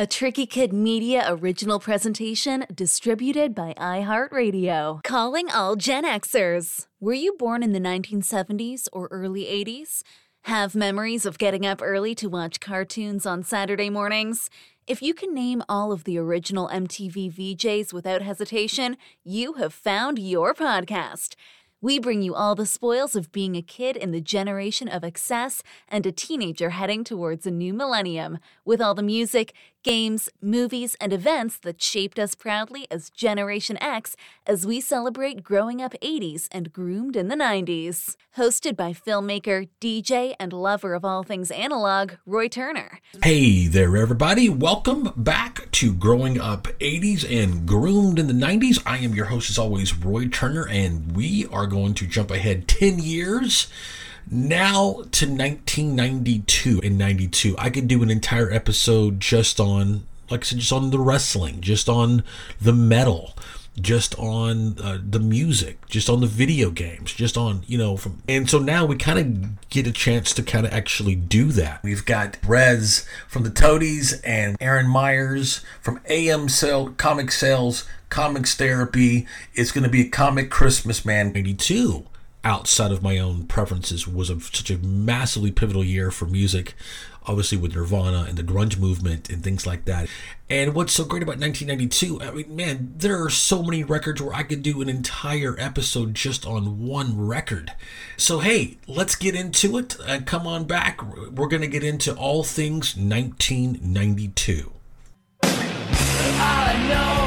a Tricky Kid Media original presentation distributed by iHeartRadio. Calling all Gen Xers. Were you born in the 1970s or early 80s? Have memories of getting up early to watch cartoons on Saturday mornings? If you can name all of the original MTV VJs without hesitation, you have found your podcast. We bring you all the spoils of being a kid in the generation of excess and a teenager heading towards a new millennium, with all the music, games, movies, and events that shaped us proudly as Generation X as we celebrate growing up 80s and groomed in the 90s. Hosted by filmmaker, DJ, and lover of all things analog, Roy Turner. Hey there, everybody. Welcome back to Growing Up 80s and Groomed in the 90s. I am your host, as always, Roy Turner, and we are going to jump ahead 10 years now to 1992 and 92. I could do an entire episode just on, like I said, just on the wrestling, just on the metal, just on uh, the music, just on the video games, just on, you know, from. And so now we kind of get a chance to kind of actually do that. We've got Rez from the Toadies and Aaron Meyers from AM Sale, Comic Sales, Comics Therapy. It's going to be a comic Christmas, man. 82 outside of my own preferences was a, such a massively pivotal year for music obviously with nirvana and the grunge movement and things like that. And what's so great about 1992 i mean man there are so many records where i could do an entire episode just on one record. So hey let's get into it and come on back. We're going to get into all things 1992 ah,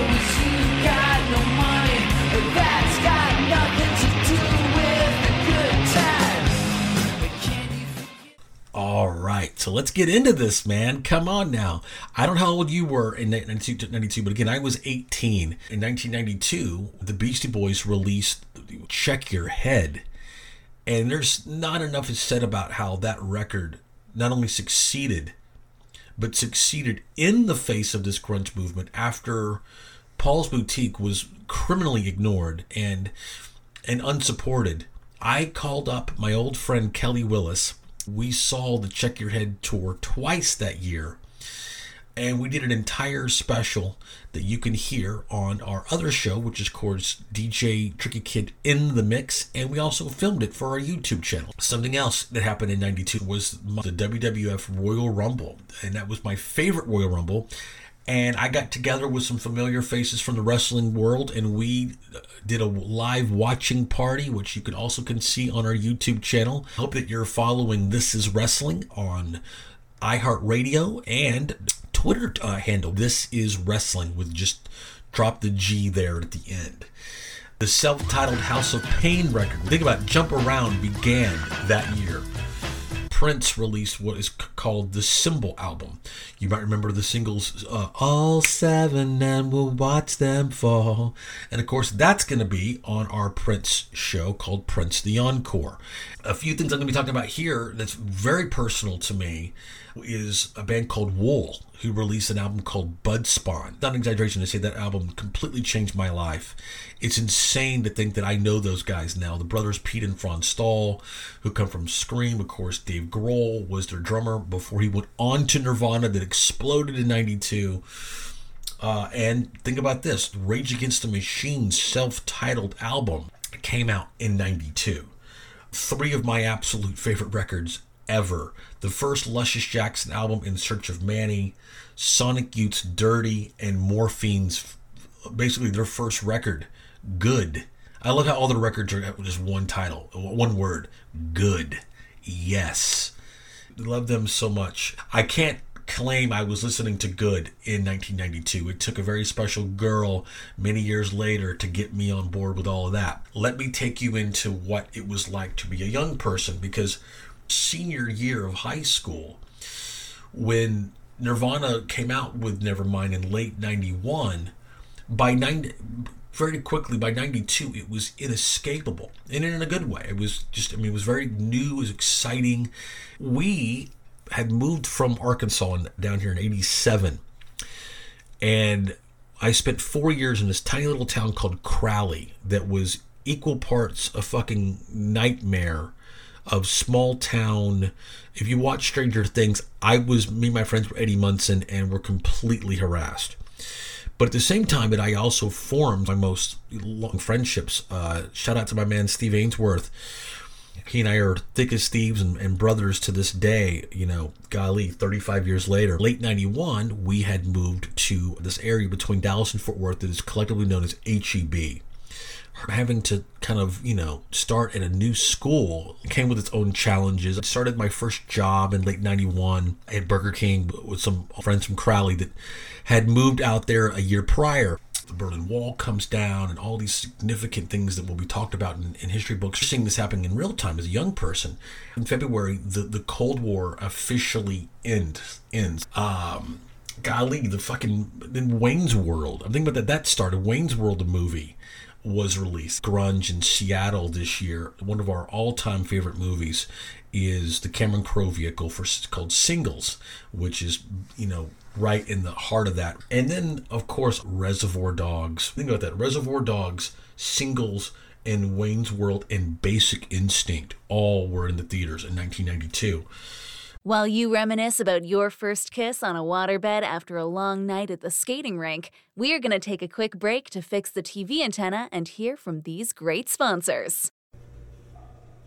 All right, so let's get into this, man. Come on now. I don't know how old you were in 1992, but again, I was 18. In 1992, the Beastie Boys released Check Your Head. And there's not enough is said about how that record not only succeeded, but succeeded in the face of this grunge movement after Paul's Boutique was criminally ignored and and unsupported. I called up my old friend Kelly Willis we saw the Check Your Head tour twice that year. And we did an entire special that you can hear on our other show, which is called DJ Tricky Kid in the Mix. And we also filmed it for our YouTube channel. Something else that happened in 92 was the WWF Royal Rumble. And that was my favorite Royal Rumble and I got together with some familiar faces from the wrestling world, and we did a live watching party, which you can also can see on our YouTube channel. Hope that you're following This Is Wrestling on iHeartRadio and Twitter uh, handle. This is Wrestling with just drop the G there at the end. The self-titled House of Pain record. Think about it, Jump Around began that year. Prince released what is called the Symbol album. You might remember the singles uh, All Seven and We'll Watch Them Fall. And of course, that's going to be on our Prince show called Prince the Encore. A few things I'm going to be talking about here that's very personal to me is a band called Wool who released an album called Budspawn. Not an exaggeration to say that album completely changed my life. It's insane to think that I know those guys now. The brothers Pete and Franz Stahl, who come from Scream, of course, Dave Grohl was their drummer before he went on to Nirvana that exploded in 92. Uh, and think about this Rage Against the Machine's self titled album came out in 92. Three of my absolute favorite records ever. The first Luscious Jackson album, In Search of Manny, Sonic Youth's Dirty, and Morphine's basically their first record, Good. I love how all the records are just one title, one word, Good. Yes. Love them so much. I can't claim I was listening to Good in 1992. It took a very special girl many years later to get me on board with all of that. Let me take you into what it was like to be a young person because senior year of high school when Nirvana came out with Nevermind in late 91 by 90 very quickly by 92 it was inescapable and in a good way. It was just i mean it was very new it was exciting. We had moved from arkansas down here in 87 and i spent four years in this tiny little town called crowley that was equal parts a fucking nightmare of small town. If you watch Stranger Things, I was me and my friends were Eddie Munson and were completely harassed. But at the same time, that I also formed my most long friendships. Uh, shout out to my man Steve Ainsworth. He and I are thick as thieves and, and brothers to this day. You know, golly, 35 years later. Late 91, we had moved to this area between Dallas and Fort Worth that is collectively known as HEB having to kind of you know start at a new school came with its own challenges. I started my first job in late '91 at Burger King with some friends from Crowley that had moved out there a year prior. The Berlin Wall comes down, and all these significant things that will be talked about in, in history books. Seeing this happening in real time as a young person. In February, the, the Cold War officially ends. ends. Um, golly, the fucking in Wayne's World. I'm thinking about that. That started Wayne's World, the movie was released. Grunge in Seattle this year. One of our all-time favorite movies is the Cameron Crowe vehicle for called Singles, which is you know right in the heart of that. And then of course Reservoir Dogs. Think about that. Reservoir Dogs, Singles, and Wayne's World and Basic Instinct all were in the theaters in 1992. While you reminisce about your first kiss on a waterbed after a long night at the skating rink, we are going to take a quick break to fix the TV antenna and hear from these great sponsors.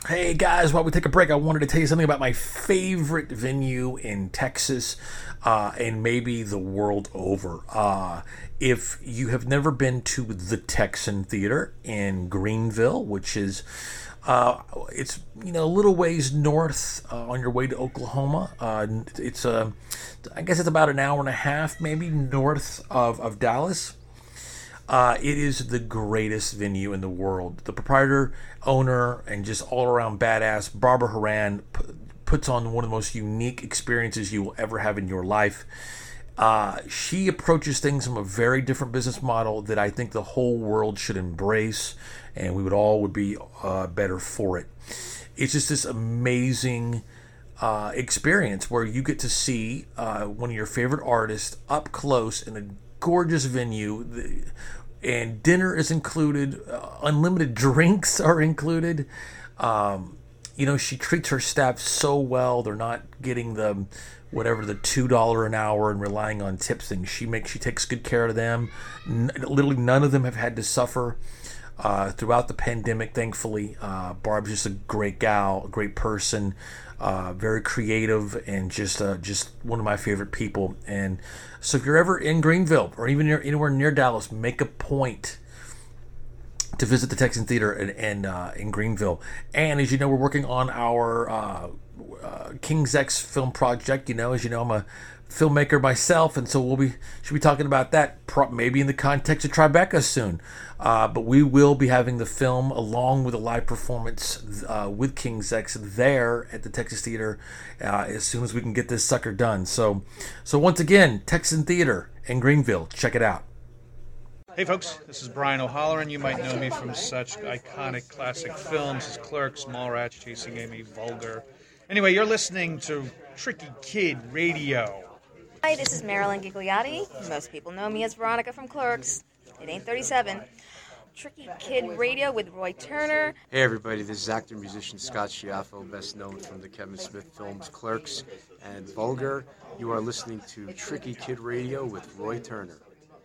Hey guys, while we take a break, I wanted to tell you something about my favorite venue in Texas uh, and maybe the world over. Uh, if you have never been to the Texan Theater in Greenville, which is uh, it's you know a little ways north uh, on your way to Oklahoma. Uh, it's a, uh, I guess it's about an hour and a half, maybe north of of Dallas. Uh, it is the greatest venue in the world. The proprietor, owner, and just all around badass Barbara Horan p- puts on one of the most unique experiences you will ever have in your life. Uh, she approaches things from a very different business model that I think the whole world should embrace, and we would all would be uh, better for it. It's just this amazing uh, experience where you get to see uh, one of your favorite artists up close in a gorgeous venue, and dinner is included. Uh, unlimited drinks are included. Um, you know, she treats her staff so well. They're not getting the whatever the two dollar an hour and relying on tips things. She makes she takes good care of them. N- literally, none of them have had to suffer uh, throughout the pandemic. Thankfully, uh, Barb's just a great gal, a great person, uh, very creative, and just uh, just one of my favorite people. And so, if you're ever in Greenville or even near, anywhere near Dallas, make a point to visit the Texan Theater in in, uh, in Greenville. And as you know, we're working on our uh, King's X film project. You know, as you know, I'm a filmmaker myself, and so we'll be should be talking about that pro- maybe in the context of Tribeca soon. Uh, but we will be having the film along with a live performance uh, with King's X there at the Texan Theater uh, as soon as we can get this sucker done. So, so once again, Texan Theater in Greenville, check it out. Hey folks, this is Brian O'Halloran. You might know me from such iconic classic films as Clerks, Mallrats, Chasing Amy, Vulgar. Anyway, you're listening to Tricky Kid Radio. Hi, this is Marilyn Gigliotti. Most people know me as Veronica from Clerks. It ain't 37. Tricky Kid Radio with Roy Turner. Hey everybody, this is actor musician Scott Schiaffo, best known from the Kevin Smith films Clerks and Vulgar. You are listening to Tricky Kid Radio with Roy Turner.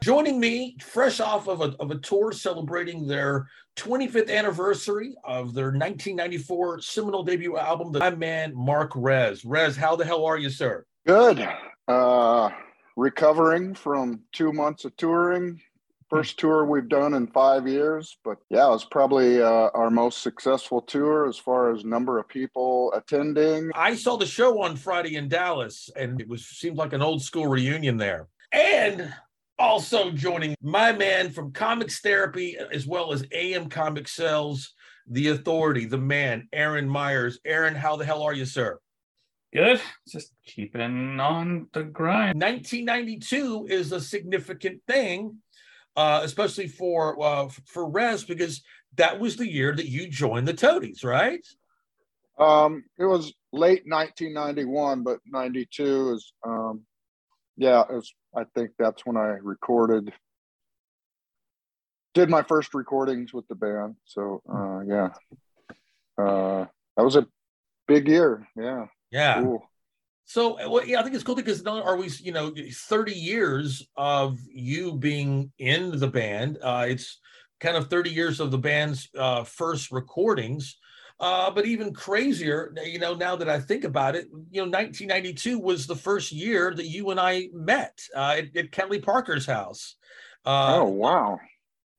Joining me, fresh off of a, of a tour celebrating their 25th anniversary of their 1994 seminal debut album, The Man, Mark Rez. Rez, how the hell are you, sir? Good. Uh, recovering from two months of touring. First tour we've done in five years, but yeah, it was probably uh, our most successful tour as far as number of people attending. I saw the show on Friday in Dallas, and it was seemed like an old school reunion there. And also joining my man from Comics Therapy, as well as AM Comic Cells, the authority, the man, Aaron Meyers. Aaron, how the hell are you, sir? Good. Just keeping on the grind. 1992 is a significant thing, uh, especially for uh, for Rez, because that was the year that you joined the Toadies, right? Um, it was late 1991, but 92 is, um, yeah, it was I think that's when I recorded, did my first recordings with the band. So uh, yeah, uh, that was a big year. Yeah. Yeah. Cool. So, well, yeah, I think it's cool because not are we, you know, 30 years of you being in the band. Uh, it's kind of 30 years of the band's uh, first recordings. Uh, but even crazier, you know, now that I think about it, you know, 1992 was the first year that you and I met uh, at, at Kelly Parker's house. Uh, oh wow!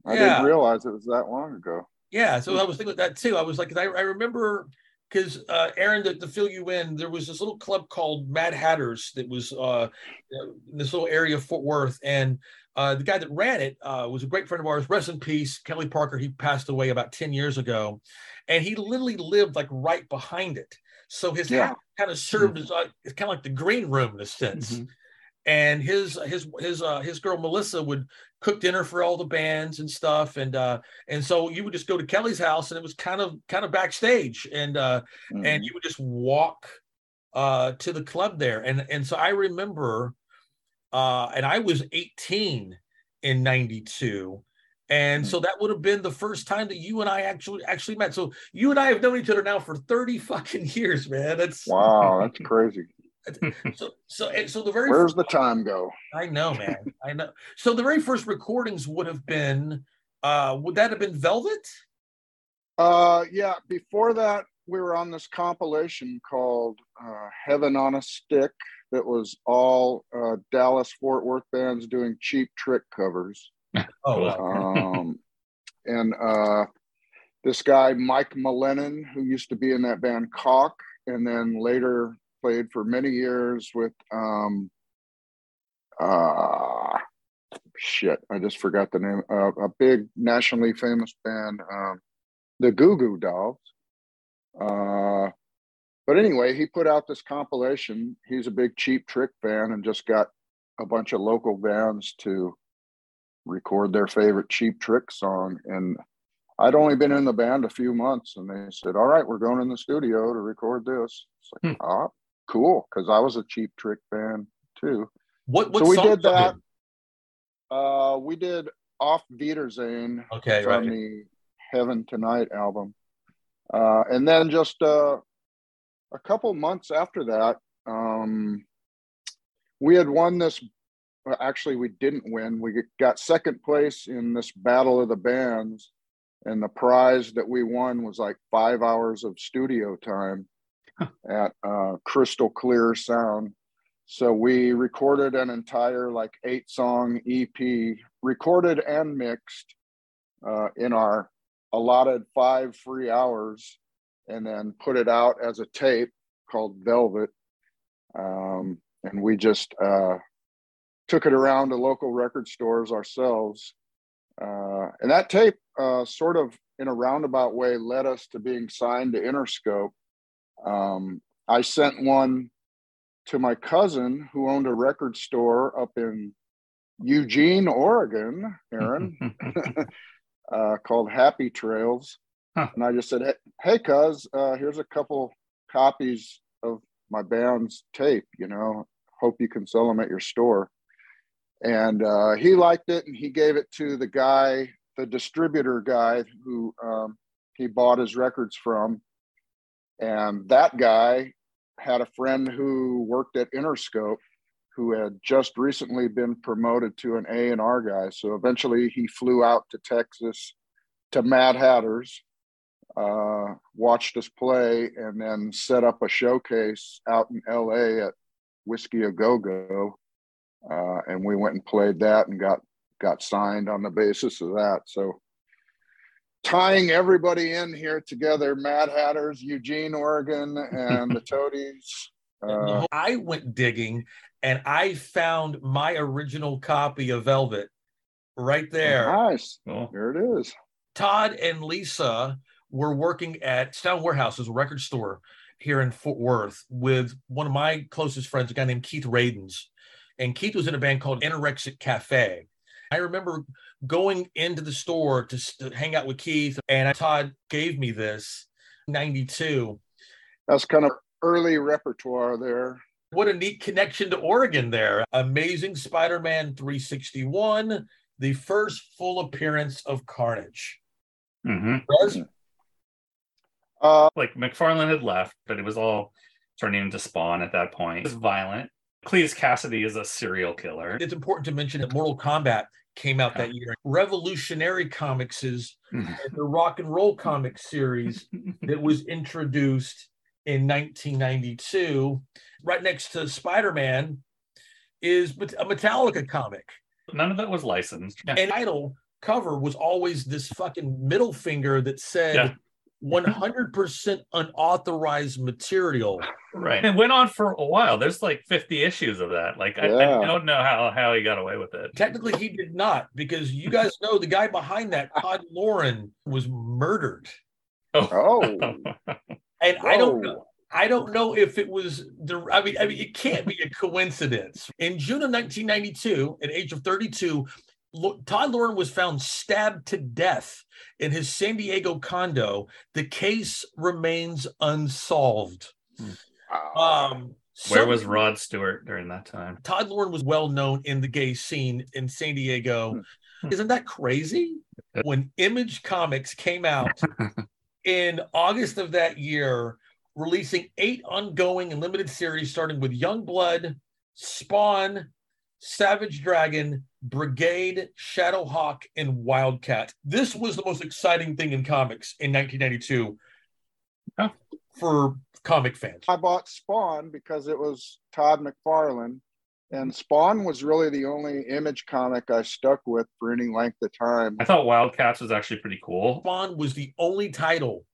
I yeah. didn't realize it was that long ago. Yeah, so I was thinking that too. I was like, I, I remember because uh, Aaron, to, to, fill you in, there was this little club called Mad Hatters that was uh, in this little area of Fort Worth, and uh, the guy that ran it uh, was a great friend of ours. Rest in peace, Kelly Parker. He passed away about ten years ago, and he literally lived like right behind it. So his Yeah. house kind of served as uh, it's kind of like the green room in a sense. Mhm. And his his his uh, his girl Melissa would cook dinner for all the bands and stuff, and uh, and so you would just go to Kelly's house, and it was kind of kind of backstage, and uh, Mhm. and you would just walk uh to the club there and and so i remember uh and i was 18 in 92 and so that would have been the first time that you and i actually actually met so you and i have known each other now for 30 fucking years man that's wow, that's crazy. so so and so the very Where's the time go? i know man i know so the very first recordings would have been uh would that have been velvet Uh, yeah. Before that, we were on this compilation called uh, "Heaven on a Stick." That was all uh, Dallas Fort Worth bands doing cheap trick covers. oh wow. um, and uh, this guy Mike Malinin, who used to be in that band Cock, and then later played for many years with um, uh, shit, I just forgot the name. Uh, a big nationally famous band, um, the Goo Goo Dolls. But anyway, he put out this compilation. He's a big Cheap Trick fan and just got a bunch of local bands to record their favorite Cheap Trick song. And I'd only been in the band a few months, and they said, "All right, we're going in the studio to record this." It's like, ah, cool, because I was a Cheap Trick fan too. what what so we did that. Uh, we did Auf Wiedersehen okay from right the Heaven Tonight album. Uh, and then just uh, a couple months after that, um, we had won this. well, Actually, we didn't win. We got second place in this Battle of the Bands. And the prize that we won was like five hours of studio time at uh, Crystal Clear Sound. So we recorded an entire like eight song EP, recorded and mixed uh, in our allotted five free hours, and then put it out as a tape called Velvet. Um, and we just uh, took it around to local record stores ourselves. Uh, and that tape uh, sort of in a roundabout way led us to being signed to Interscope. Um, I sent one to my cousin who owned a record store up in Eugene, Oregon, Aaron, uh, called Happy Trails. Huh. And I just said, hey, cuz, uh, here's a couple copies of my band's tape, you know, hope you can sell them at your store. And uh, he liked it and he gave it to the guy, the distributor guy who um, he bought his records from. And that guy had a friend who worked at Interscope who had just recently been promoted to an A and R guy. So eventually he flew out to Texas to Mad Hatters, uh, watched us play, and then set up a showcase out in LA at Whisky a Go Go. Uh, and we went and played that and got got signed on the basis of that. So tying everybody in here together, Mad Hatters, Eugene, Oregon, and the Toadies. Uh, I went digging and I found my original copy of Velvet right there. nice. Cool. There it is. Todd and Lisa were working at Sound Warehouse, as a record store here in Fort Worth, with one of my closest friends, a guy named Keith Radens. And Keith was in a band called Anorexic Cafe. I remember going into the store to, to hang out with Keith, and Todd gave me this 92. That's kind of early repertoire there. What a neat connection to Oregon there. Amazing Spider Man 361, the first full appearance of Carnage. hmm Was Uh, Like McFarlane had left, but it was all turning into Spawn at that point. It was violent. Cletus Kasady is a serial killer. It's important to mention that Mortal Kombat came out that year. Revolutionary Comics is the rock and roll comic series that was introduced in 1992. Right next to Spider Man is a Metallica comic. None of that was licensed. Yeah. And title cover was always this fucking middle finger that said Yeah. 100% unauthorized material. Right. It went on for a while. There's like 50 issues of that. Like I, Yeah. I don't know how, how he got away with it. Technically, he did not, because you guys know the guy behind that, Todd Loren, was murdered. oh, oh. And I don't know. I don't know if it was the. I mean, I mean, it can't be a coincidence. In June of 1992, at age of 32, Lo- Todd Loren was found stabbed to death in his San Diego condo. The case remains unsolved. Um, Where was Rod Stewart during that time? Todd Loren was well known in the gay scene in San Diego. Isn't that crazy? When Image Comics came out in August of that year, releasing eight ongoing and limited series, starting with Youngblood, Spawn, Savage Dragon, Brigade, Shadowhawk, and Wildcat. This was the most exciting thing in comics in 1992 Oh. for comic fans. I bought Spawn because it was Todd McFarlane, and Spawn was really the only image comic I stuck with for any length of time. I thought Wildcats was actually pretty cool. Spawn was the only title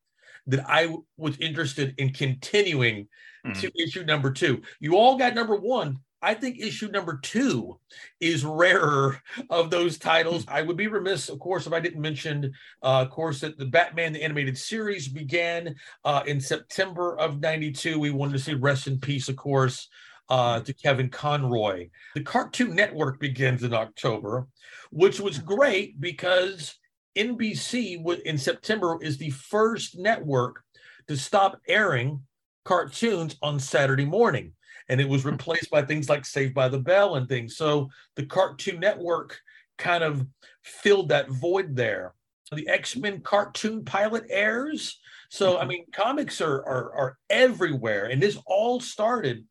that I was interested in continuing Mhm. to issue number two. You all got number one. I think issue number two is rarer of those titles. I would be remiss, of course, if I didn't mention, uh, of course, that the Batman the Animated Series began uh, in September of 92. We wanted to see rest in peace, of course, uh, to Kevin Conroy. The Cartoon Network begins in October, which was great because NBC wa- in September is the first network to stop airing cartoons on Saturday morning. And it was replaced by things like Saved by the Bell and things. So the Cartoon Network kind of filled that void there. The X Men cartoon pilot airs. So, I mean, comics are, are, are everywhere. And this all started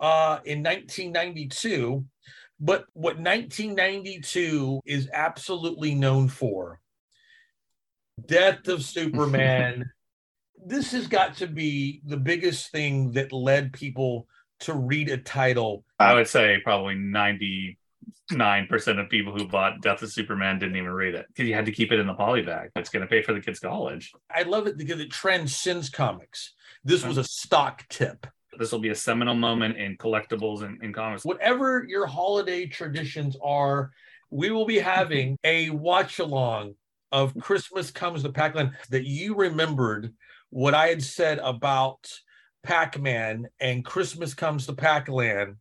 uh, in 1992. But what 1992 is absolutely known for Death of Superman. this has got to be the biggest thing that led people to read a title. I would say probably 99% of people who bought Death of Superman didn't even read it because you had to keep it in the poly bag. It's going to pay for the kids' college. I love it because it transcends comics. This was a stock tip. This will be a seminal moment in collectibles and in comics. Whatever your holiday traditions are, we will be having a watch along of Christmas Comes to Pac-Man that you remembered what I had said about Pac-Man and Christmas Comes to Pac-Land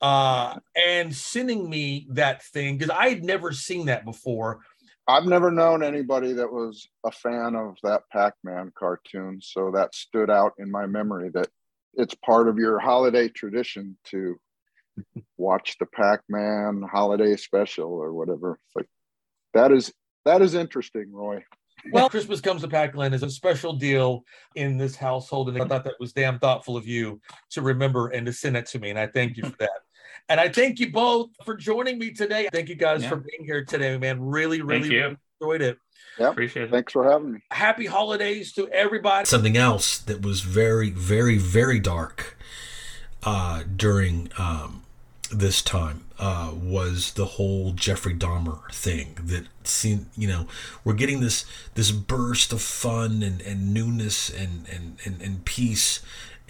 uh, and sending me that thing because I had never seen that before. I've never known anybody that was a fan of that Pac-Man cartoon, so that stood out in my memory that it's part of your holiday tradition to watch the Pac-Man holiday special or whatever. Like that is that is interesting, Roy. Well, Christmas Comes to Pac-Land is a special deal in this household, and I thought that was damn thoughtful of you to remember and to send it to me, and I thank you for that. And I thank you both for joining me today. Thank you guys Yeah. for being here today, man. Really, really, you. really enjoyed it. Appreciate it. Thanks for having me. Happy holidays to everybody. Something else that was very, very, very dark uh, during um, this time uh, was the whole Jeffrey Dahmer thing. That seemed, you know, we're getting this this burst of fun and, and newness and, and, and, and peace.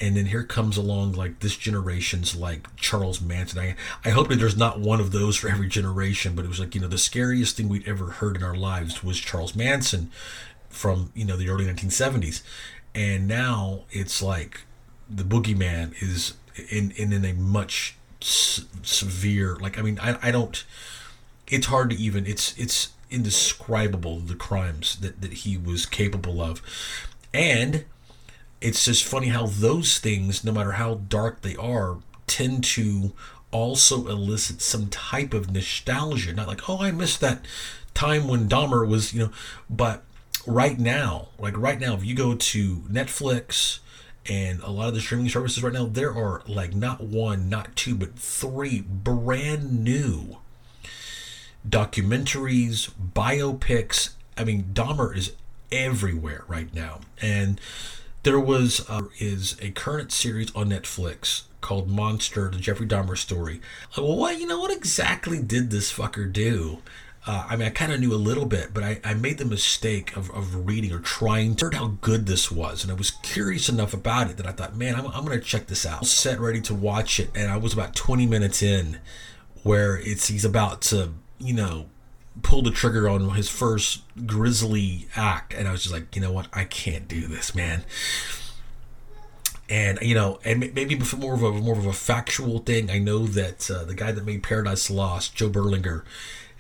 And then here comes along like this generation's like Charles Manson. I, I hope that there's not one of those for every generation, but it was like, you know, the scariest thing we'd ever heard in our lives was Charles Manson from, you know, the early 1970s. And now it's like the boogeyman is in, in, in a much s- severe, like, I mean, I, I don't, it's hard to even, it's, it's indescribable the crimes that, that he was capable of. And it's just funny how those things, no matter how dark they are, tend to also elicit some type of nostalgia. Not like, oh, I missed that time when Dahmer was, you know, but right now, like right now, if you go to Netflix and a lot of the streaming services right now, there are like not one, not two, but three brand new documentaries, biopics. I mean, Dahmer is everywhere right now, and there was uh, is a current series on Netflix called Monster: The Jeffrey Dahmer Story. Well, what you know? What exactly did this fucker do? Uh, I mean, I kind of knew a little bit, but I, I made the mistake of, of reading or trying to learn how good this was. And I was curious enough about it that I thought, man, I'm, I'm going to check this out. Set ready to watch it. And I was about 20 minutes in where it's he's about to, you know, pull the trigger on his first grisly act. And I was just like, you know what? I can't do this, man and you know, and maybe more of a more of a factual thing. I know that uh, the guy that made Paradise Lost, Joe Berlinger,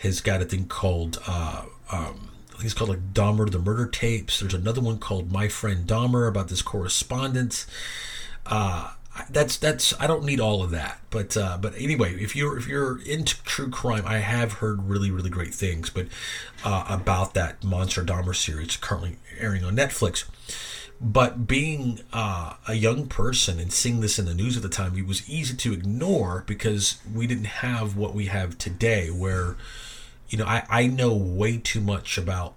has got a thing called uh, um, I think it's called like Dahmer the Murder Tapes. There's another one called My Friend Dahmer about this correspondence. Uh, that's that's I don't need all of that, but uh, but anyway, if you're if you're into true crime, I have heard really really great things, but uh, about that Monster Dahmer series currently airing on Netflix. But being uh, a young person and seeing this in the news at the time, it was easy to ignore because we didn't have what we have today, where you know, I, I know way too much about,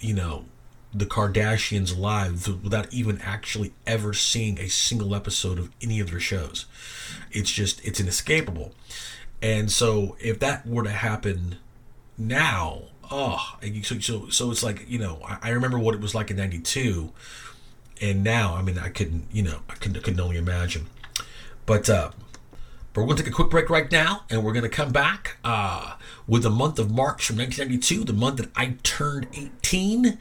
you know, the Kardashians' lives without even actually ever seeing a single episode of any of their shows. It's just, it's inescapable. And so if that were to happen now, oh, so, so, so it's like, you know, I, I remember what it was like in 92. And now, I mean, I couldn't, you know, I couldn't, couldn't only imagine. But, uh, but we're going to take a quick break right now, and we're going to come back uh, with the month of March from 1992, the month that I turned 18,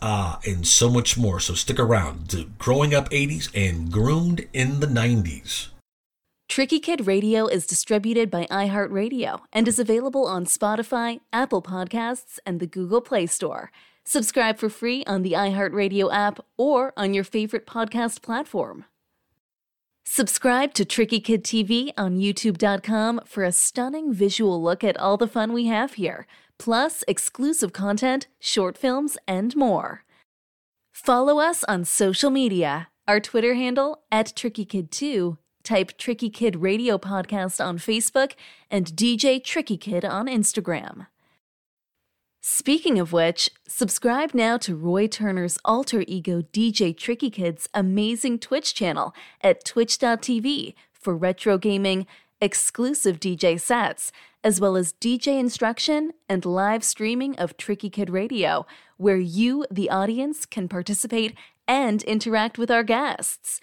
uh, and so much more. So stick around. The growing up 80s and groomed in the 90s. Tricky Kid Radio is distributed by iHeartRadio and is available on Spotify, Apple Podcasts, and the Google Play Store. Subscribe for free on the iHeartRadio app or on your favorite podcast platform. Subscribe to Tricky Kid TV on YouTube.com for a stunning visual look at all the fun we have here, plus exclusive content, short films, and more. Follow us on social media. Our Twitter handle at Tricky Kid 2 type Tricky Kid Radio Podcast on Facebook, and DJ Tricky Kid on Instagram. Speaking of which, subscribe now to Roy Turner's alter ego DJ Tricky Kid's amazing Twitch channel at twitch.tv for retro gaming, exclusive DJ sets, as well as DJ instruction and live streaming of Tricky Kid Radio, where you, the audience, can participate and interact with our guests.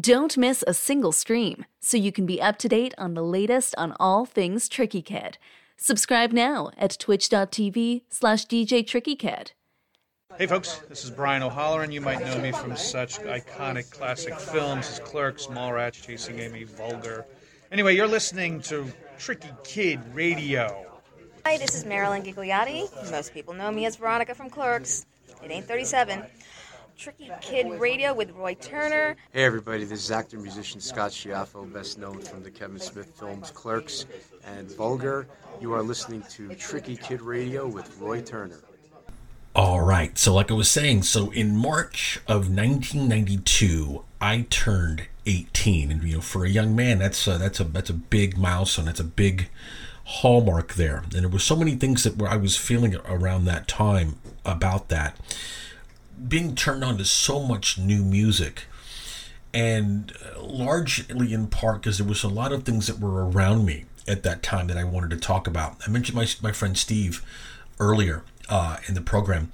Don't miss a single stream so you can be up to date on the latest on all things Tricky Kid. Subscribe now at twitch.tv slash DJ Tricky Kid. Hey folks, this is Brian O'Halloran. You might know me from such iconic classic films as Clerks, Mallrats, Chasing Amy, Vulgar. Anyway, you're listening to Tricky Kid Radio. Hi, this is Marilyn Gigliotti. Most people know me as Veronica from Clerks. It ain't 37. Tricky Kid Radio with Roy Turner. Hey everybody, this is actor and musician Scott Schiaffo, best known from the Kevin Smith films Clerks and Vulgar. You are listening to Tricky Kid Radio with Roy Turner. All right, so like I was saying, so in March of 1992, I turned 18, and you know, for a young man, that's a, that's a that's a big milestone. That's a big hallmark there, and there were so many things that were I was feeling around that time about that being turned on to so much new music and largely in part because there was a lot of things that were around me at that time that I wanted to talk about. I mentioned my, my friend Steve earlier uh, in the program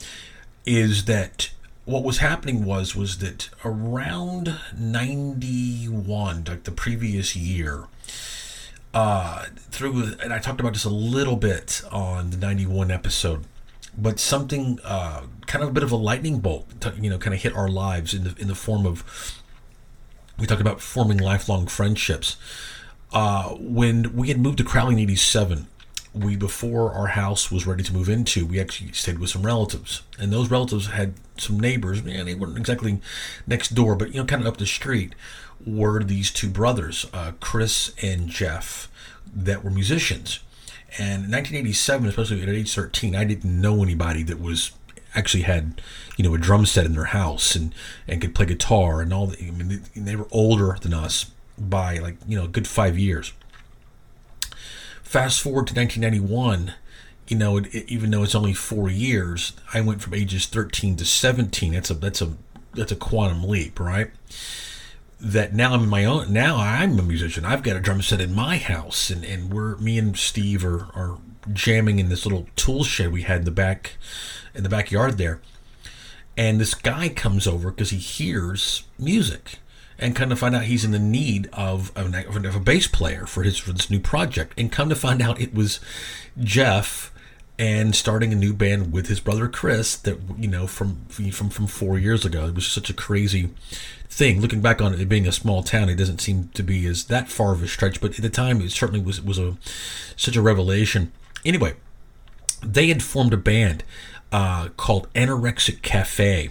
is that what was happening was was that around 91 like the previous year uh through and I talked about this a little bit on the 91 episode but something uh, kind of a bit of a lightning bolt, you know, kind of hit our lives in the in the form of we talked about forming lifelong friendships. Uh, when we had moved to Crowley in '87, we before our house was ready to move into, we actually stayed with some relatives, and those relatives had some neighbors. Man, they weren't exactly next door, but you know, kind of up the street were these two brothers, uh, Chris and Jeff, that were musicians and 1987, especially at age 13, I didn't know anybody that was actually had, you know, a drum set in their house and and could play guitar and all. The, I mean, they, they were older than us by like you know a good five years. Fast forward to 1991, you know, it, it, even though it's only four years, I went from ages 13 to 17. That's a that's a that's a quantum leap, right? That now I'm in my own. Now I'm a musician. I've got a drum set in my house, and and we're me and Steve are are jamming in this little tool shed we had in the back in the backyard there. And this guy comes over because he hears music and kind of find out he's in the need of, of, of a bass player for his for this new project. And come to find out it was Jeff and starting a new band with his brother Chris that you know from from from four years ago. It was such a crazy thing. Looking back on it being a small town, it doesn't seem to be as that far of a stretch, but at the time it certainly was was a such a revelation. Anyway, they had formed a band uh, called Anorexic Cafe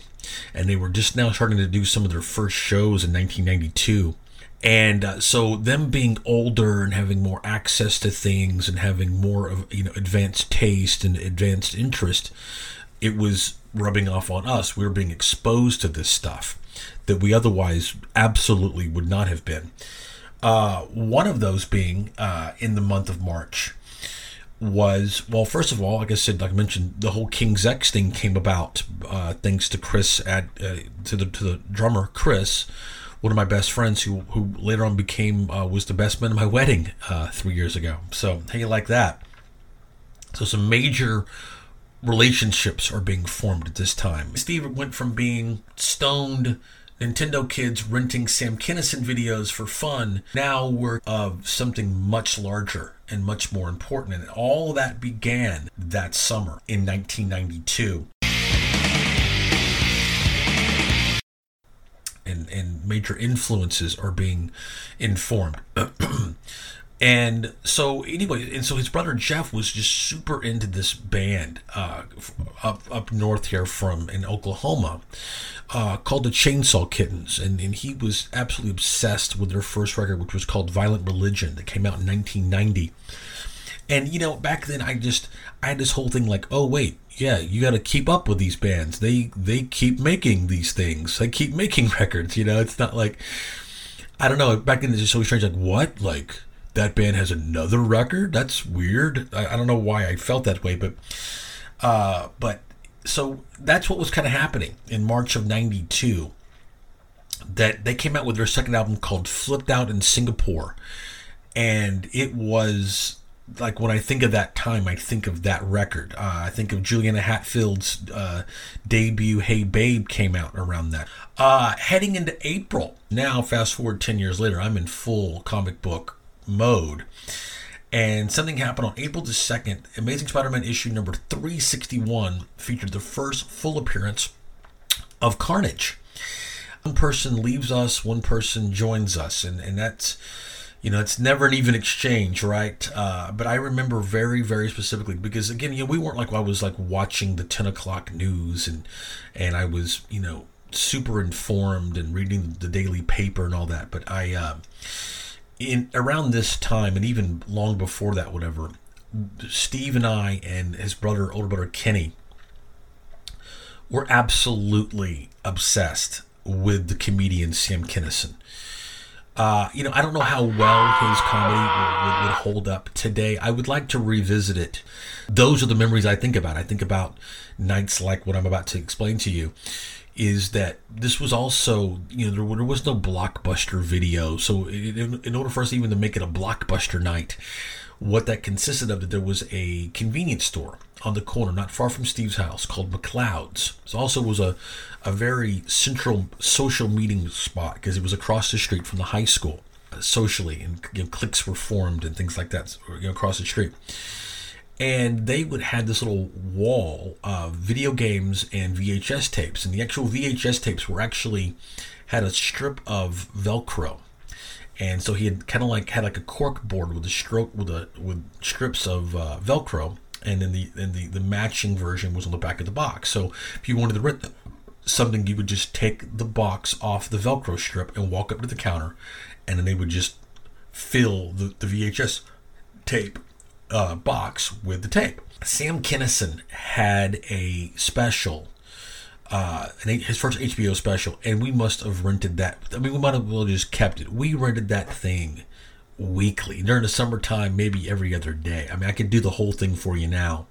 and they were just now starting to do some of their first shows in 1992. And uh, so, them being older and having more access to things and having more of you know advanced taste and advanced interest, it was rubbing off on us. We were being exposed to this stuff that we otherwise absolutely would not have been. Uh, one of those being uh, in the month of March was well first of all like i said like i mentioned the whole king's x thing came about uh, thanks to chris at uh, to the to the drummer chris one of my best friends who who later on became uh, was the best man at my wedding uh, three years ago so how you like that so some major relationships are being formed at this time steve went from being stoned Nintendo kids renting Sam Kinison videos for fun. Now we're of something much larger and much more important. And all that began that summer in 1992. And, major influences are being informed. and so anyway, and so his brother Jeff was just super into this band uh, up up north here from in Oklahoma uh, called the Chainsaw Kittens, and, and he was absolutely obsessed with their first record, which was called Violent Religion, that came out in 1990. And you know, back then I just I had this whole thing like, oh wait, yeah, you got to keep up with these bands. They they keep making these things. They keep making records. You know, it's not like I don't know. Back then it's just so strange. Like what? Like that band has another record? That's weird. I, I don't know why I felt that way, but uh, but so that's what was kind of happening in March of 92 that they came out with their second album called Flipped Out in Singapore and it was like when I think of that time, I think of that record. Uh, I think of Juliana Hatfield's uh, debut, "Hey Babe," came out around that. Uh, heading into April, now fast forward ten years later, I'm in full comic book mode, and something happened on April the 2nd. Amazing Spider Man issue number 361 featured the first full appearance of Carnage. One person leaves us, one person joins us, and, and that's you know it's never an even exchange right? Uh, but i remember very very specifically because again you know we weren't like well, i was like watching the 10 o'clock news and and i was you know super informed and reading the daily paper and all that. But i uh, in around this time and even long before that whatever steve and i and his brother older brother kenny were absolutely obsessed with the comedian sam kinison uh, you know, I don't know how well his comedy would, would, hold up today. I would like to revisit it. Those are the memories I think about. I think about nights like what I'm about to explain to you is that this was also you know there, there was no blockbuster video so in, in, order for us even to make it a blockbuster night what that consisted of that there was a convenience store on the corner not far from steve's house called mcleod's. It also was a, a very central social meeting spot because it was across the street from the high school uh, socially and you know, cliques were formed and things like that you know, across the street. And they would have this little wall of video games and VHS tapes, and the actual VHS tapes were actually had a strip of Velcro, and so he had kind of like had like a cork board with a stroke with a with strips of uh, Velcro, and then the and the the matching version was on the back of the box. So if you wanted to rent something, you would just take the box off the Velcro strip and walk up to the counter, and then they would just fill the, the VHS tape uh, box with the tape. Sam Kinison had a special uh, his first HBO special, and we must have rented that. I mean, we might have well just kept it. We rented that thing weekly during the summertime, maybe every other day. I mean, I could do the whole thing for you now.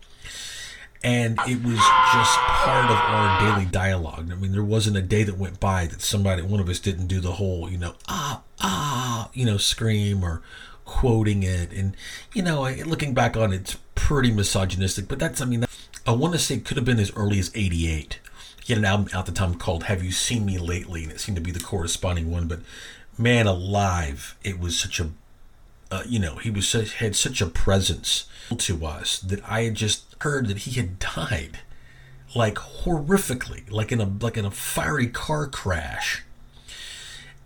And it was just part of our daily dialogue. I mean, there wasn't a day that went by that somebody, one of us, didn't do the whole, you know, ah, ah, you know, scream or quoting it. And, you know, looking back on it, it's pretty misogynistic. But that's, I mean, I want to say it could have been as early as 88 he had an album out the time called Have You Seen Me Lately? And it seemed to be the corresponding one. But man alive, it was such a, uh, you know, he was such, had such a presence to us that I had just heard that he had died like horrifically, like in a like in a fiery car crash.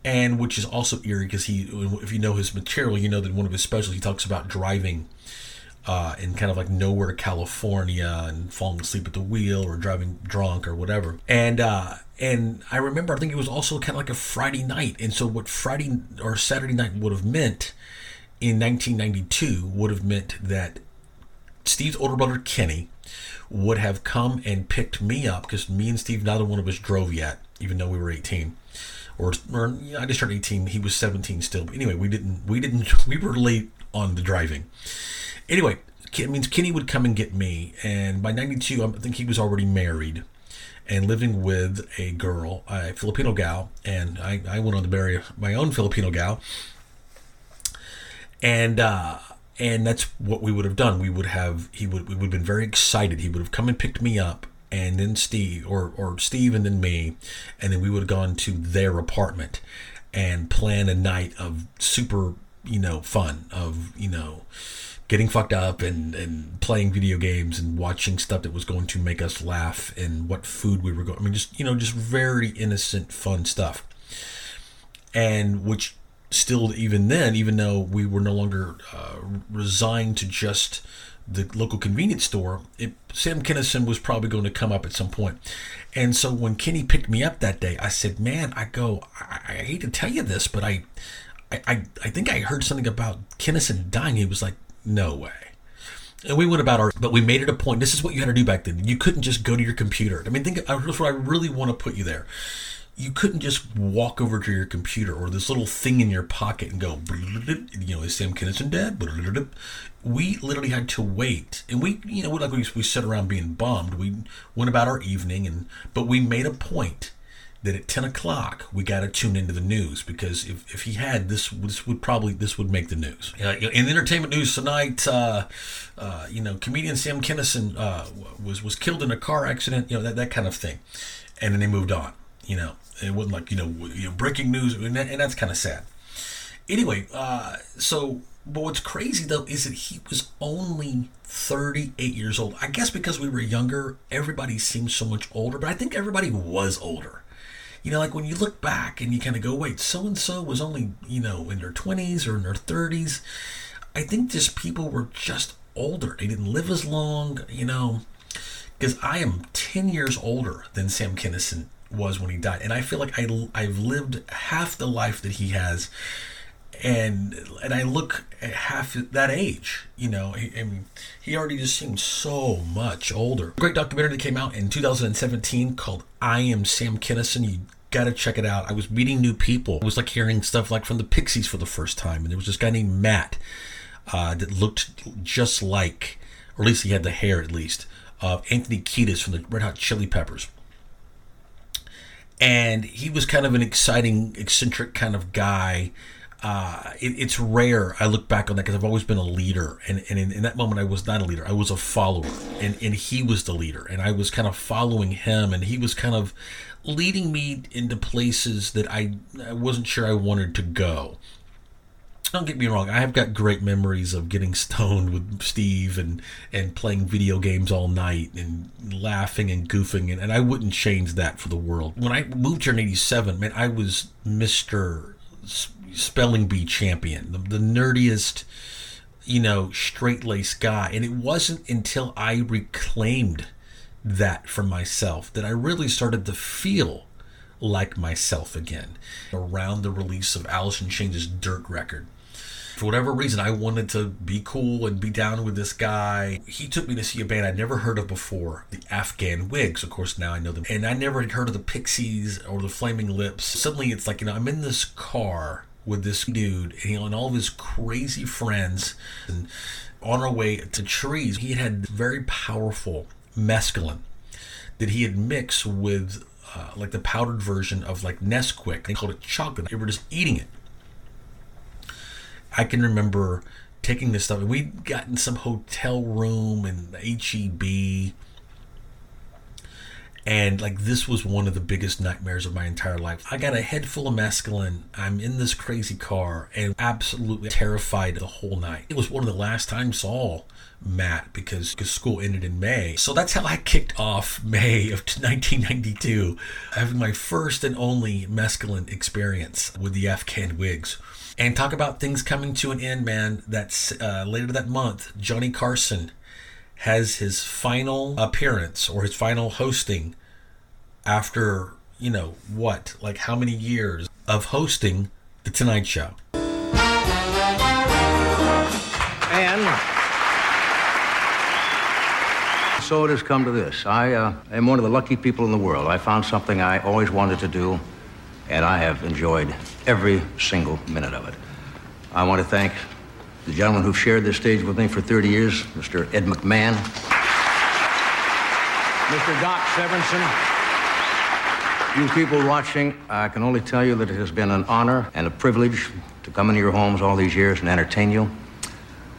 And which is also eerie because he, if you know his material, you know that one of his specials he talks about driving uh, in kind of like nowhere California and falling asleep at the wheel or driving drunk or whatever. And uh, and I remember I think it was also kind of like a Friday night. And so what Friday or Saturday night would have meant in 1992 would have meant that Steve's older brother Kenny would have come and picked me up because me and Steve neither one of us drove yet, even though we were 18. Or, or I just turned 18. He was 17 still. But anyway, we didn't we didn't we were late on the driving. Anyway, it means Kenny would come and get me, and by '92, I think he was already married and living with a girl, a Filipino gal, and I, I went on to marry my own Filipino gal, and uh, and that's what we would have done. We would have he would we would have been very excited. He would have come and picked me up, and then Steve or or Steve and then me, and then we would have gone to their apartment and plan a night of super you know fun of you know getting fucked up and, and playing video games and watching stuff that was going to make us laugh and what food we were going I mean just you know just very innocent fun stuff and which still even then even though we were no longer uh, resigned to just the local convenience store it, Sam Kinison was probably going to come up at some point and so when Kenny picked me up that day I said man I go I, I hate to tell you this but I I, I think I heard something about Kinison dying. He was like, no way. And we went about our, but we made it a point. This is what you had to do back then. You couldn't just go to your computer. I mean, think that's what I really want to put you there. You couldn't just walk over to your computer or this little thing in your pocket and go, you know, is Sam Kinison dead? We literally had to wait, and we, you know, like we, we sat around being bummed. We went about our evening, and but we made a point that at 10 o'clock we got to tune into the news because if, if he had this this would probably this would make the news uh, in entertainment news tonight uh, uh, you know comedian sam kinison uh, was was killed in a car accident you know that, that kind of thing and then they moved on you know it wasn't like you know, breaking news and, that, and that's kind of sad anyway uh, so but what's crazy though is that he was only 38 years old i guess because we were younger everybody seemed so much older but i think everybody was older you know, like when you look back and you kind of go, wait, so and so was only, you know, in their 20s or in their 30s. I think just people were just older. They didn't live as long, you know, because I am 10 years older than Sam Kinison was when he died. And I feel like I, I've lived half the life that he has. And and I look at half that age, you know. I mean, he already just seems so much older. great documentary that came out in 2017 called I Am Sam Kinison. You gotta check it out. I was meeting new people. It was like hearing stuff like from the Pixies for the first time. And there was this guy named Matt uh, that looked just like, or at least he had the hair at least, of Anthony Kiedis from the Red Hot Chili Peppers. And he was kind of an exciting, eccentric kind of guy uh, it, it's rare. I look back on that because I've always been a leader, and, and in, in, that moment I was not a leader. I was a follower, and and he was the leader, and I was kind of following him, and he was kind of leading me into places that I I wasn't sure I wanted to go. Don't get me wrong. I have got great memories of getting stoned with Steve and and playing video games all night and laughing and goofing, and, and I wouldn't change that for the world. When I moved here in '87, man, I was Mister spelling bee champion, the, the nerdiest, you know, straight laced guy. And it wasn't until I reclaimed that for myself that I really started to feel like myself again around the release of Alice in Chains' Dirt record. For whatever reason, I wanted to be cool and be down with this guy. He took me to see a band I'd never heard of before, the Afghan Whigs. Of course, now I know them. And I never had heard of the Pixies or the Flaming Lips. Suddenly, it's like, you know, I'm in this car with this dude and, and all of his crazy friends. And on our way to trees, he had very powerful mescaline that he had mixed with uh, like the powdered version of like Nesquik. They called it chocolate. They were just eating it. I can remember taking this stuff. We'd gotten some hotel room and HEB. And like this was one of the biggest nightmares of my entire life. I got a head full of mescaline. I'm in this crazy car and absolutely terrified the whole night. It was one of the last times I saw Matt because, because school ended in May. So that's how I kicked off May of 1992, having my first and only mescaline experience with the Afghan Whigs. And talk about things coming to an end, man. That's uh, later that month, Johnny Carson has his final appearance or his final hosting after, you know, what? Like how many years of hosting The Tonight Show? And so it has come to this. I uh, am one of the lucky people in the world. I found something I always wanted to do, and I have enjoyed every single minute of it. I want to thank the gentleman who've shared this stage with me for 30 years, Mr. Ed McMahon, Mr. Doc Severinsen. You people watching, I can only tell you that it has been an honor and a privilege to come into your homes all these years and entertain you.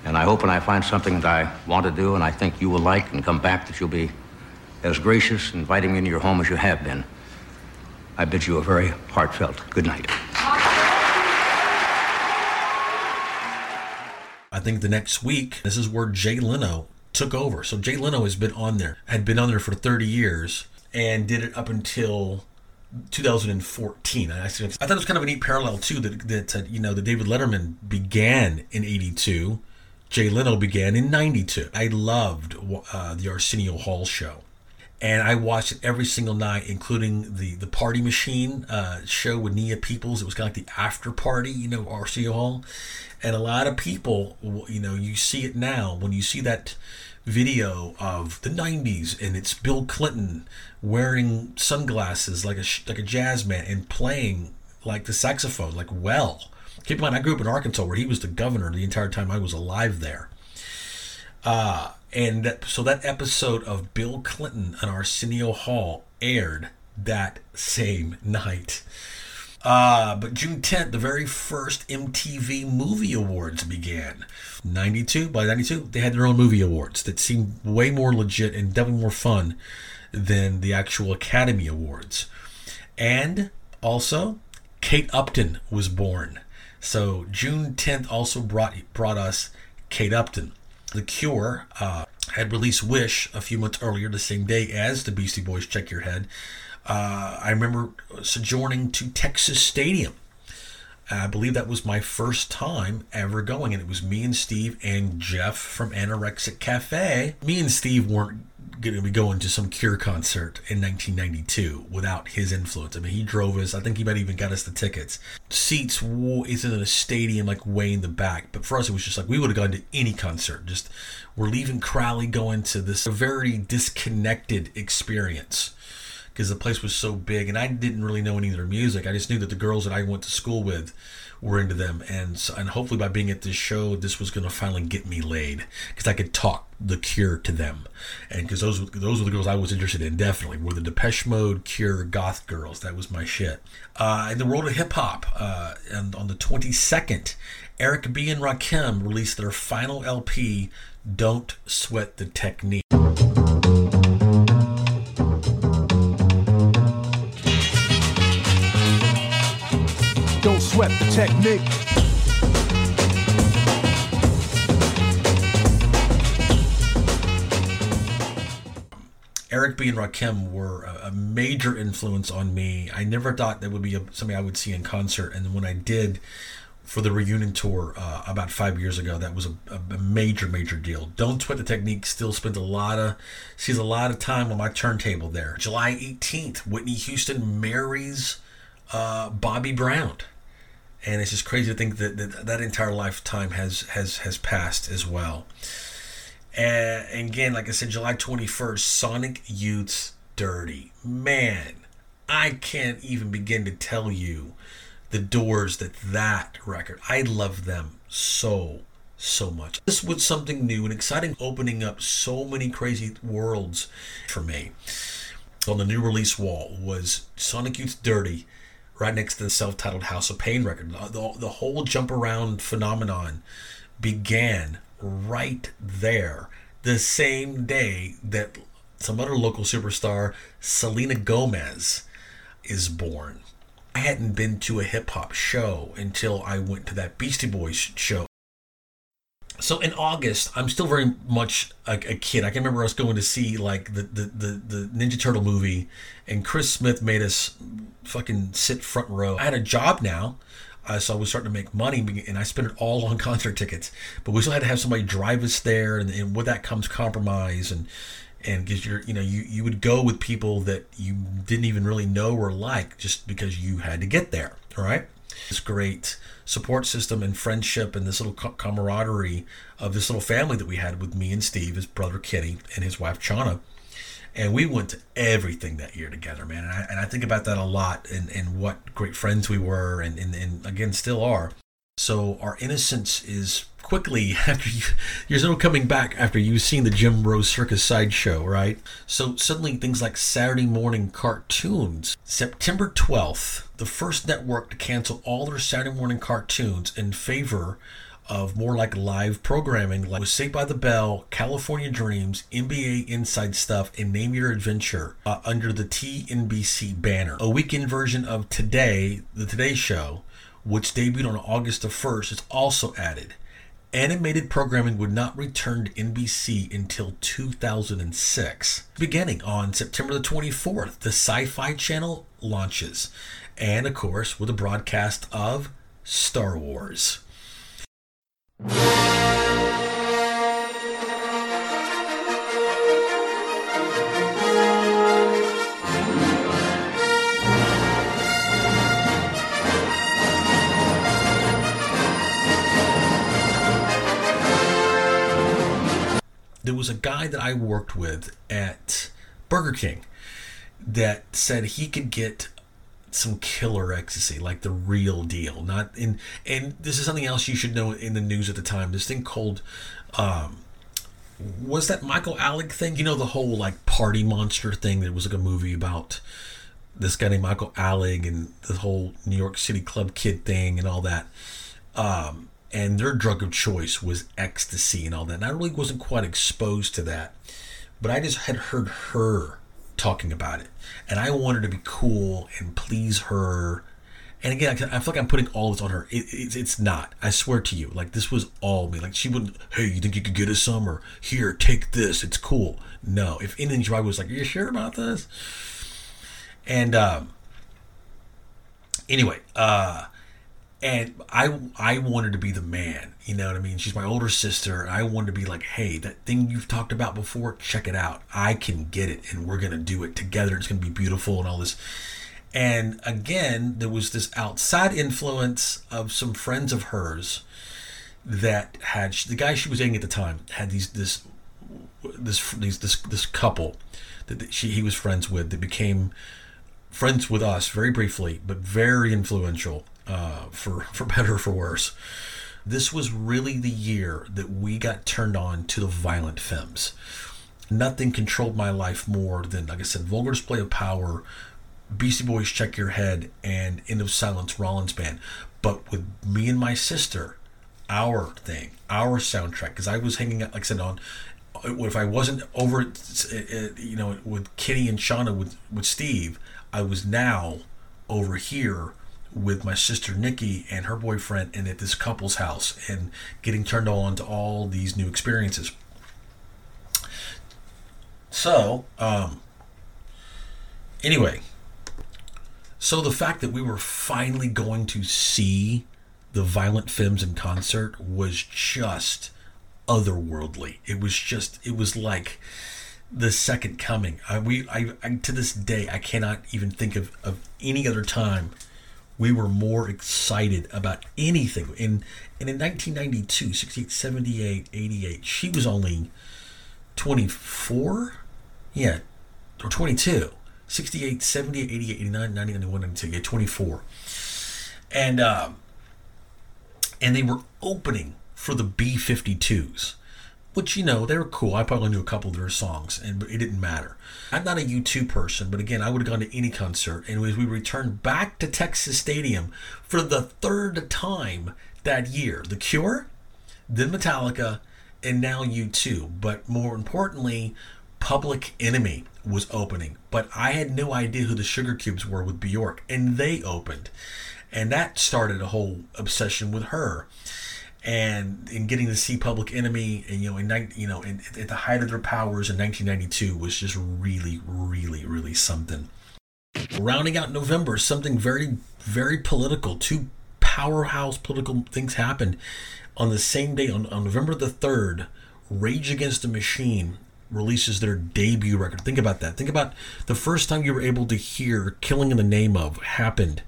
And I hope when I find something that I want to do and I think you will like and come back that you'll be as gracious inviting me into your home as you have been. I bid you a very heartfelt good night. I think the next week, this is where Jay Leno took over. So Jay Leno has been on there, had been on there for 30 years, and did it up until 2014. I, thought it was kind of a neat parallel too that that uh, you know that David Letterman began in '82, Jay Leno began in '92. I loved uh, the Arsenio Hall show, and I watched it every single night, including the the Party Machine uh, show with Nia Peeples. It was kind of like the after party, you know, Arsenio Hall, and a lot of people, you know, you see it now. When you see that video of the 90s and it's Bill Clinton wearing sunglasses like a like a jazz man and playing like the saxophone like well keep in mind I grew up in Arkansas where he was the governor the entire time I was alive there. Uh, and that, so that episode of Bill Clinton and Arsenio Hall aired that same night uh, but June 10th, the very first MTV Movie Awards began. 92, by 92, they had their own movie awards that seemed way more legit and definitely more fun than the actual Academy Awards. And also, Kate Upton was born. So June 10th also brought brought us Kate Upton. The Cure uh, had released Wish a few months earlier, the same day as the Beastie Boys. Check your head. Uh, I remember sojourning to Texas Stadium. I believe that was my first time ever going, and it was me and Steve and Jeff from Anorexic Cafe. Me and Steve weren't going to be going to some Cure concert in 1992 without his influence. I mean, he drove us. I think he might even got us the tickets. Seats isn't in a stadium like way in the back, but for us it was just like we would have gone to any concert. Just we're leaving Crowley, going to this very disconnected experience because the place was so big and I didn't really know any of their music. I just knew that the girls that I went to school with were into them. And and hopefully by being at this show this was going to finally get me laid because I could talk the Cure to them. And because those those were the girls I was interested in definitely. Were the Depeche Mode Cure goth girls. That was my shit. Uh, in the world of hip hop uh, and on the 22nd Eric B and Rakim released their final LP Don't Sweat the Technique Don't the technique. Eric B. and Rakim were a, major influence on me. I never thought that would be a, something I would see in concert, and when I did for the reunion tour uh, about five years ago, that was a, a, major, major deal. Don't Sweat the Technique still spends a lot of sees a lot of time on my turntable there. July 18th, Whitney Houston marries uh, Bobby Brown and it's just crazy to think that that, that entire lifetime has has has passed as well. And again, like I said, July 21st, Sonic Youth's Dirty. Man, I can't even begin to tell you the doors that that record. I love them so so much. This was something new and exciting, opening up so many crazy worlds for me. On the new release wall was Sonic Youth Dirty, right next to the self-titled House of Pain record. The, the whole jump around phenomenon began right there, the same day that some other local superstar, Selena Gomez, is born. I hadn't been to a hip hop show until I went to that Beastie Boys show. So in August, I'm still very much a, a, kid. I can remember us going to see like the, the, the, the Ninja Turtle movie, and Chris Smith made us fucking sit front row. I had a job now, uh, so I was starting to make money, and I spent it all on concert tickets. But we still had to have somebody drive us there, and, and with that comes compromise, and and because you're you know you you would go with people that you didn't even really know or like just because you had to get there all right this great support system and friendship and this little camaraderie of this little family that we had with me and steve his brother Kenny, and his wife chana and we went to everything that year together man and i, and I think about that a lot and, and what great friends we were and, and, and again still are so our innocence is quickly after you, you're still coming back after you've seen the Jim Rose Circus sideshow, right? So suddenly things like Saturday morning cartoons. September 12th, the first network to cancel all their Saturday morning cartoons in favor of more like live programming, like Saved by the Bell, California Dreams, NBA Inside Stuff, and Name Your Adventure uh, under the TNBC banner. A weekend version of Today, the Today Show, which debuted on August the 1st, is also added. Animated programming would not return to NBC until 2006. Beginning on September the 24th, the Sci Fi Channel launches, and of course, with a broadcast of Star Wars. there was a guy that I worked with at Burger King that said he could get some killer ecstasy, like the real deal. Not in and this is something else you should know in the news at the time. This thing called um was that Michael Alig thing? You know the whole like party monster thing that was like a movie about this guy named Michael Alig and the whole New York City club kid thing and all that. Um and their drug of choice was ecstasy and all that. And I really wasn't quite exposed to that, but I just had heard her talking about it, and I wanted to be cool and please her. And again, I feel like I'm putting all this on her. It, it, it's not. I swear to you. Like this was all me. Like she wouldn't. Hey, you think you could get us some? Or here, take this. It's cool. No. If anything, she was like, "Are you sure about this?" And um, anyway, uh, and I I wanted to be the man. You know what I mean? She's my older sister. I wanted to be like, hey, that thing you've talked about before, check it out. I can get it, and we're gonna do it together. It's gonna be beautiful and all this. And again, there was this outside influence of some friends of hers that had the guy she was dating at the time had these this this these this this couple that she he was friends with that became friends with us very briefly, but very influential uh, for for better or for worse. This was really the year that we got turned on to the violent femmes. Nothing controlled my life more than, like I said, Vulgar Display of Power, Beastie Boys Check Your Head, and End of Silence Rollins Band. But with me and my sister, our thing, our soundtrack, because I was hanging out, like I said, on if I wasn't over, you know, with Kitty and Shauna with with Steve, I was now over here with my sister Nikki and her boyfriend and at this couple's house and getting turned on to all these new experiences. So, um, anyway, so the fact that we were finally going to see the Violent Femmes in concert was just otherworldly. It was just, it was like the second coming. I, we, I, I, to this day, I cannot even think of, of any other time we were more excited about anything. In and in 1992, 68, 78, 88, she was only 24? Yeah, or 22. 68, 78, 88, 89, 90, 91, 92, yeah, 24. And, um, and they were opening for the B 52s which you know they were cool. I probably knew a couple of their songs, and it didn't matter. I'm not a U2 person, but again, I would have gone to any concert. And as we returned back to Texas Stadium for the third time that year, The Cure, then Metallica, and now U2. But more importantly, Public Enemy was opening, but I had no idea who the Sugar Cubes were with Bjork, and they opened, and that started a whole obsession with her and in getting to see Public Enemy, and you know, in you know, in, at the height of their powers in 1992 was just really, really, really something. Rounding out November, something very, very political. Two powerhouse political things happened on the same day on, on November the third. Rage Against the Machine releases their debut record. Think about that. Think about the first time you were able to hear "Killing in the Name of" happened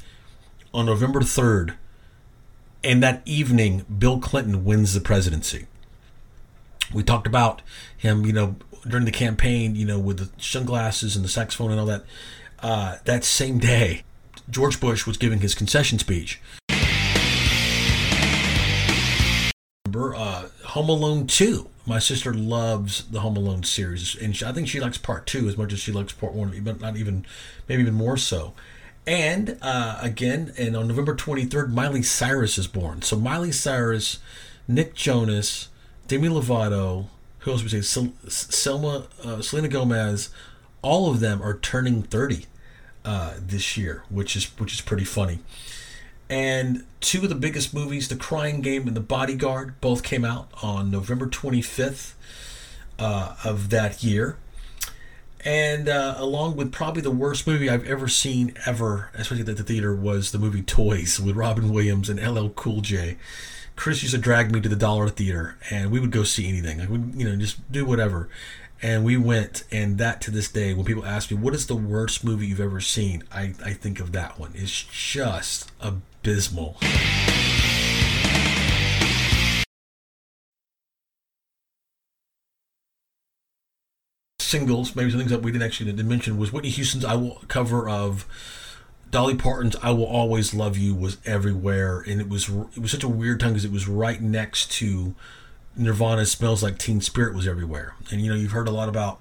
on November third and that evening, Bill Clinton wins the presidency. We talked about him, you know, during the campaign, you know, with the sunglasses and the saxophone and all that. Uh, that same day, George Bush was giving his concession speech. Remember, uh, Home Alone 2. My sister loves the Home Alone series, and she, I think she likes part two as much as she likes part one, but not even, maybe even more so. And uh, again, and on November 23rd, Miley Cyrus is born. So Miley Cyrus, Nick Jonas, Demi Lovato, who else we say? Selma, uh, Selena Gomez, all of them are turning 30 uh, this year, which is which is pretty funny. And two of the biggest movies, The Crying Game and The Bodyguard, both came out on November 25th uh, of that year and uh, along with probably the worst movie I've ever seen ever, especially at the theater, was the movie Toys with Robin Williams and LL Cool J. Chris used to drag me to the Dollar Theater, and we would go see anything. Like we, you know, just do whatever. And we went, and that to this day, when people ask me what is the worst movie you've ever seen, I, I think of that one. It's just abysmal. Singles, maybe some things that we didn't actually mention, was Whitney Houston's "I Will" cover of Dolly Parton's "I Will Always Love You" was everywhere, and it was it was such a weird time because it was right next to Nirvana's "Smells Like Teen Spirit" was everywhere, and you know you've heard a lot about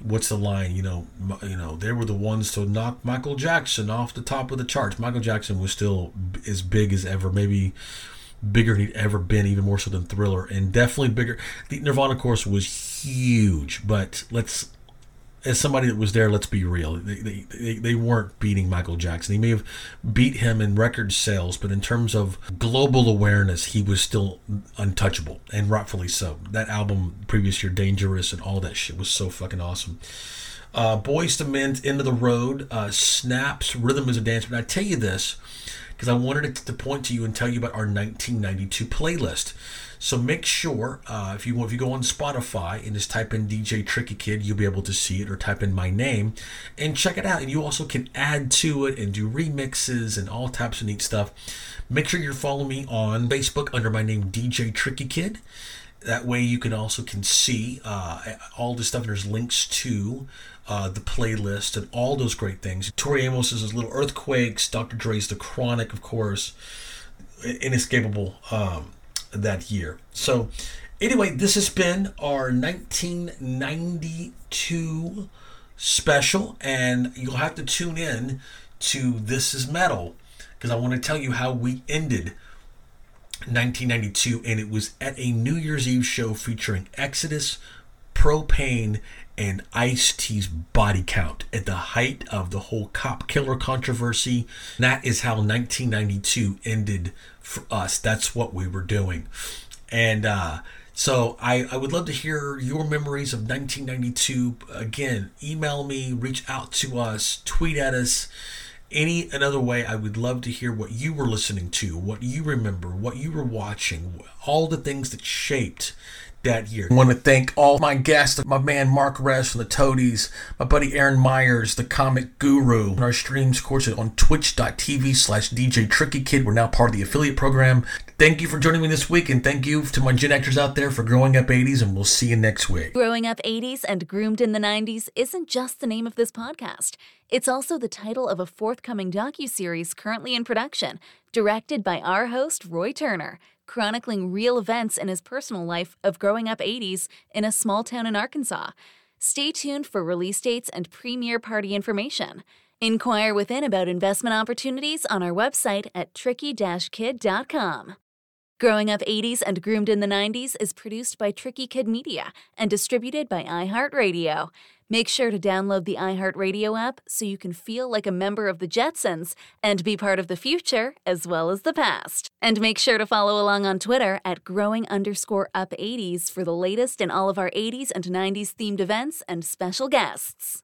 what's the line? You know, you know they were the ones to knock Michael Jackson off the top of the charts. Michael Jackson was still as big as ever, maybe bigger than he'd ever been, even more so than Thriller, and definitely bigger. The Nirvana course was huge, but let's as somebody that was there, let's be real. They, they, they weren't beating Michael Jackson. He may have beat him in record sales, but in terms of global awareness, he was still untouchable, and rightfully so. That album previous year, Dangerous, and all that shit was so fucking awesome. Uh, Boyz II Men, End of the Road, uh, Snaps, Rhythm is a Dance. But I tell you this because I wanted to point to you and tell you about our 1992 playlist. So make sure uh, if you if you go on Spotify and just type in DJ Tricky Kid, you'll be able to see it, or type in my name and check it out. And you also can add to it and do remixes and all types of neat stuff. Make sure you're following me on Facebook under my name DJ Tricky Kid. That way you can also can see uh, all the stuff. There's links to uh, the playlist and all those great things. Tori Amos' is his Little Earthquakes, Dr. Dre's The Chronic, of course, inescapable. Um, that year. So, anyway, this has been our 1992 special, and you'll have to tune in to This Is Metal because I want to tell you how we ended 1992, and it was at a New Year's Eve show featuring Exodus, Propane, and Ice T's body count at the height of the whole cop killer controversy. That is how 1992 ended for us. That's what we were doing. And uh, so I, I would love to hear your memories of 1992. Again, email me, reach out to us, tweet at us. Any another way, I would love to hear what you were listening to, what you remember, what you were watching, all the things that shaped that year. I want to thank all my guests, my man Mark Rez from the Toadies, my buddy Aaron Meyers, the comic guru. And our streams, of course, on twitch.tv slash DJ Tricky Kid. We're now part of the affiliate program. Thank you for joining me this week, and thank you to my Gen Actors out there for growing up 80s, and we'll see you next week. Growing Up 80s and Groomed in the 90s isn't just the name of this podcast. It's also the title of a forthcoming docu-series currently in production, directed by our host Roy Turner, chronicling real events in his personal life of growing up 80s in a small town in Arkansas. Stay tuned for release dates and premiere party information. Inquire within about investment opportunities on our website at tricky-kid.com. Growing Up 80s and Groomed in the 90s is produced by Tricky Kid Media and distributed by iHeartRadio. Make sure to download the iHeartRadio app so you can feel like a member of the Jetsons and be part of the future as well as the past. And make sure to follow along on Twitter at growing underscore up 80s for the latest in all of our 80s and 90s themed events and special guests.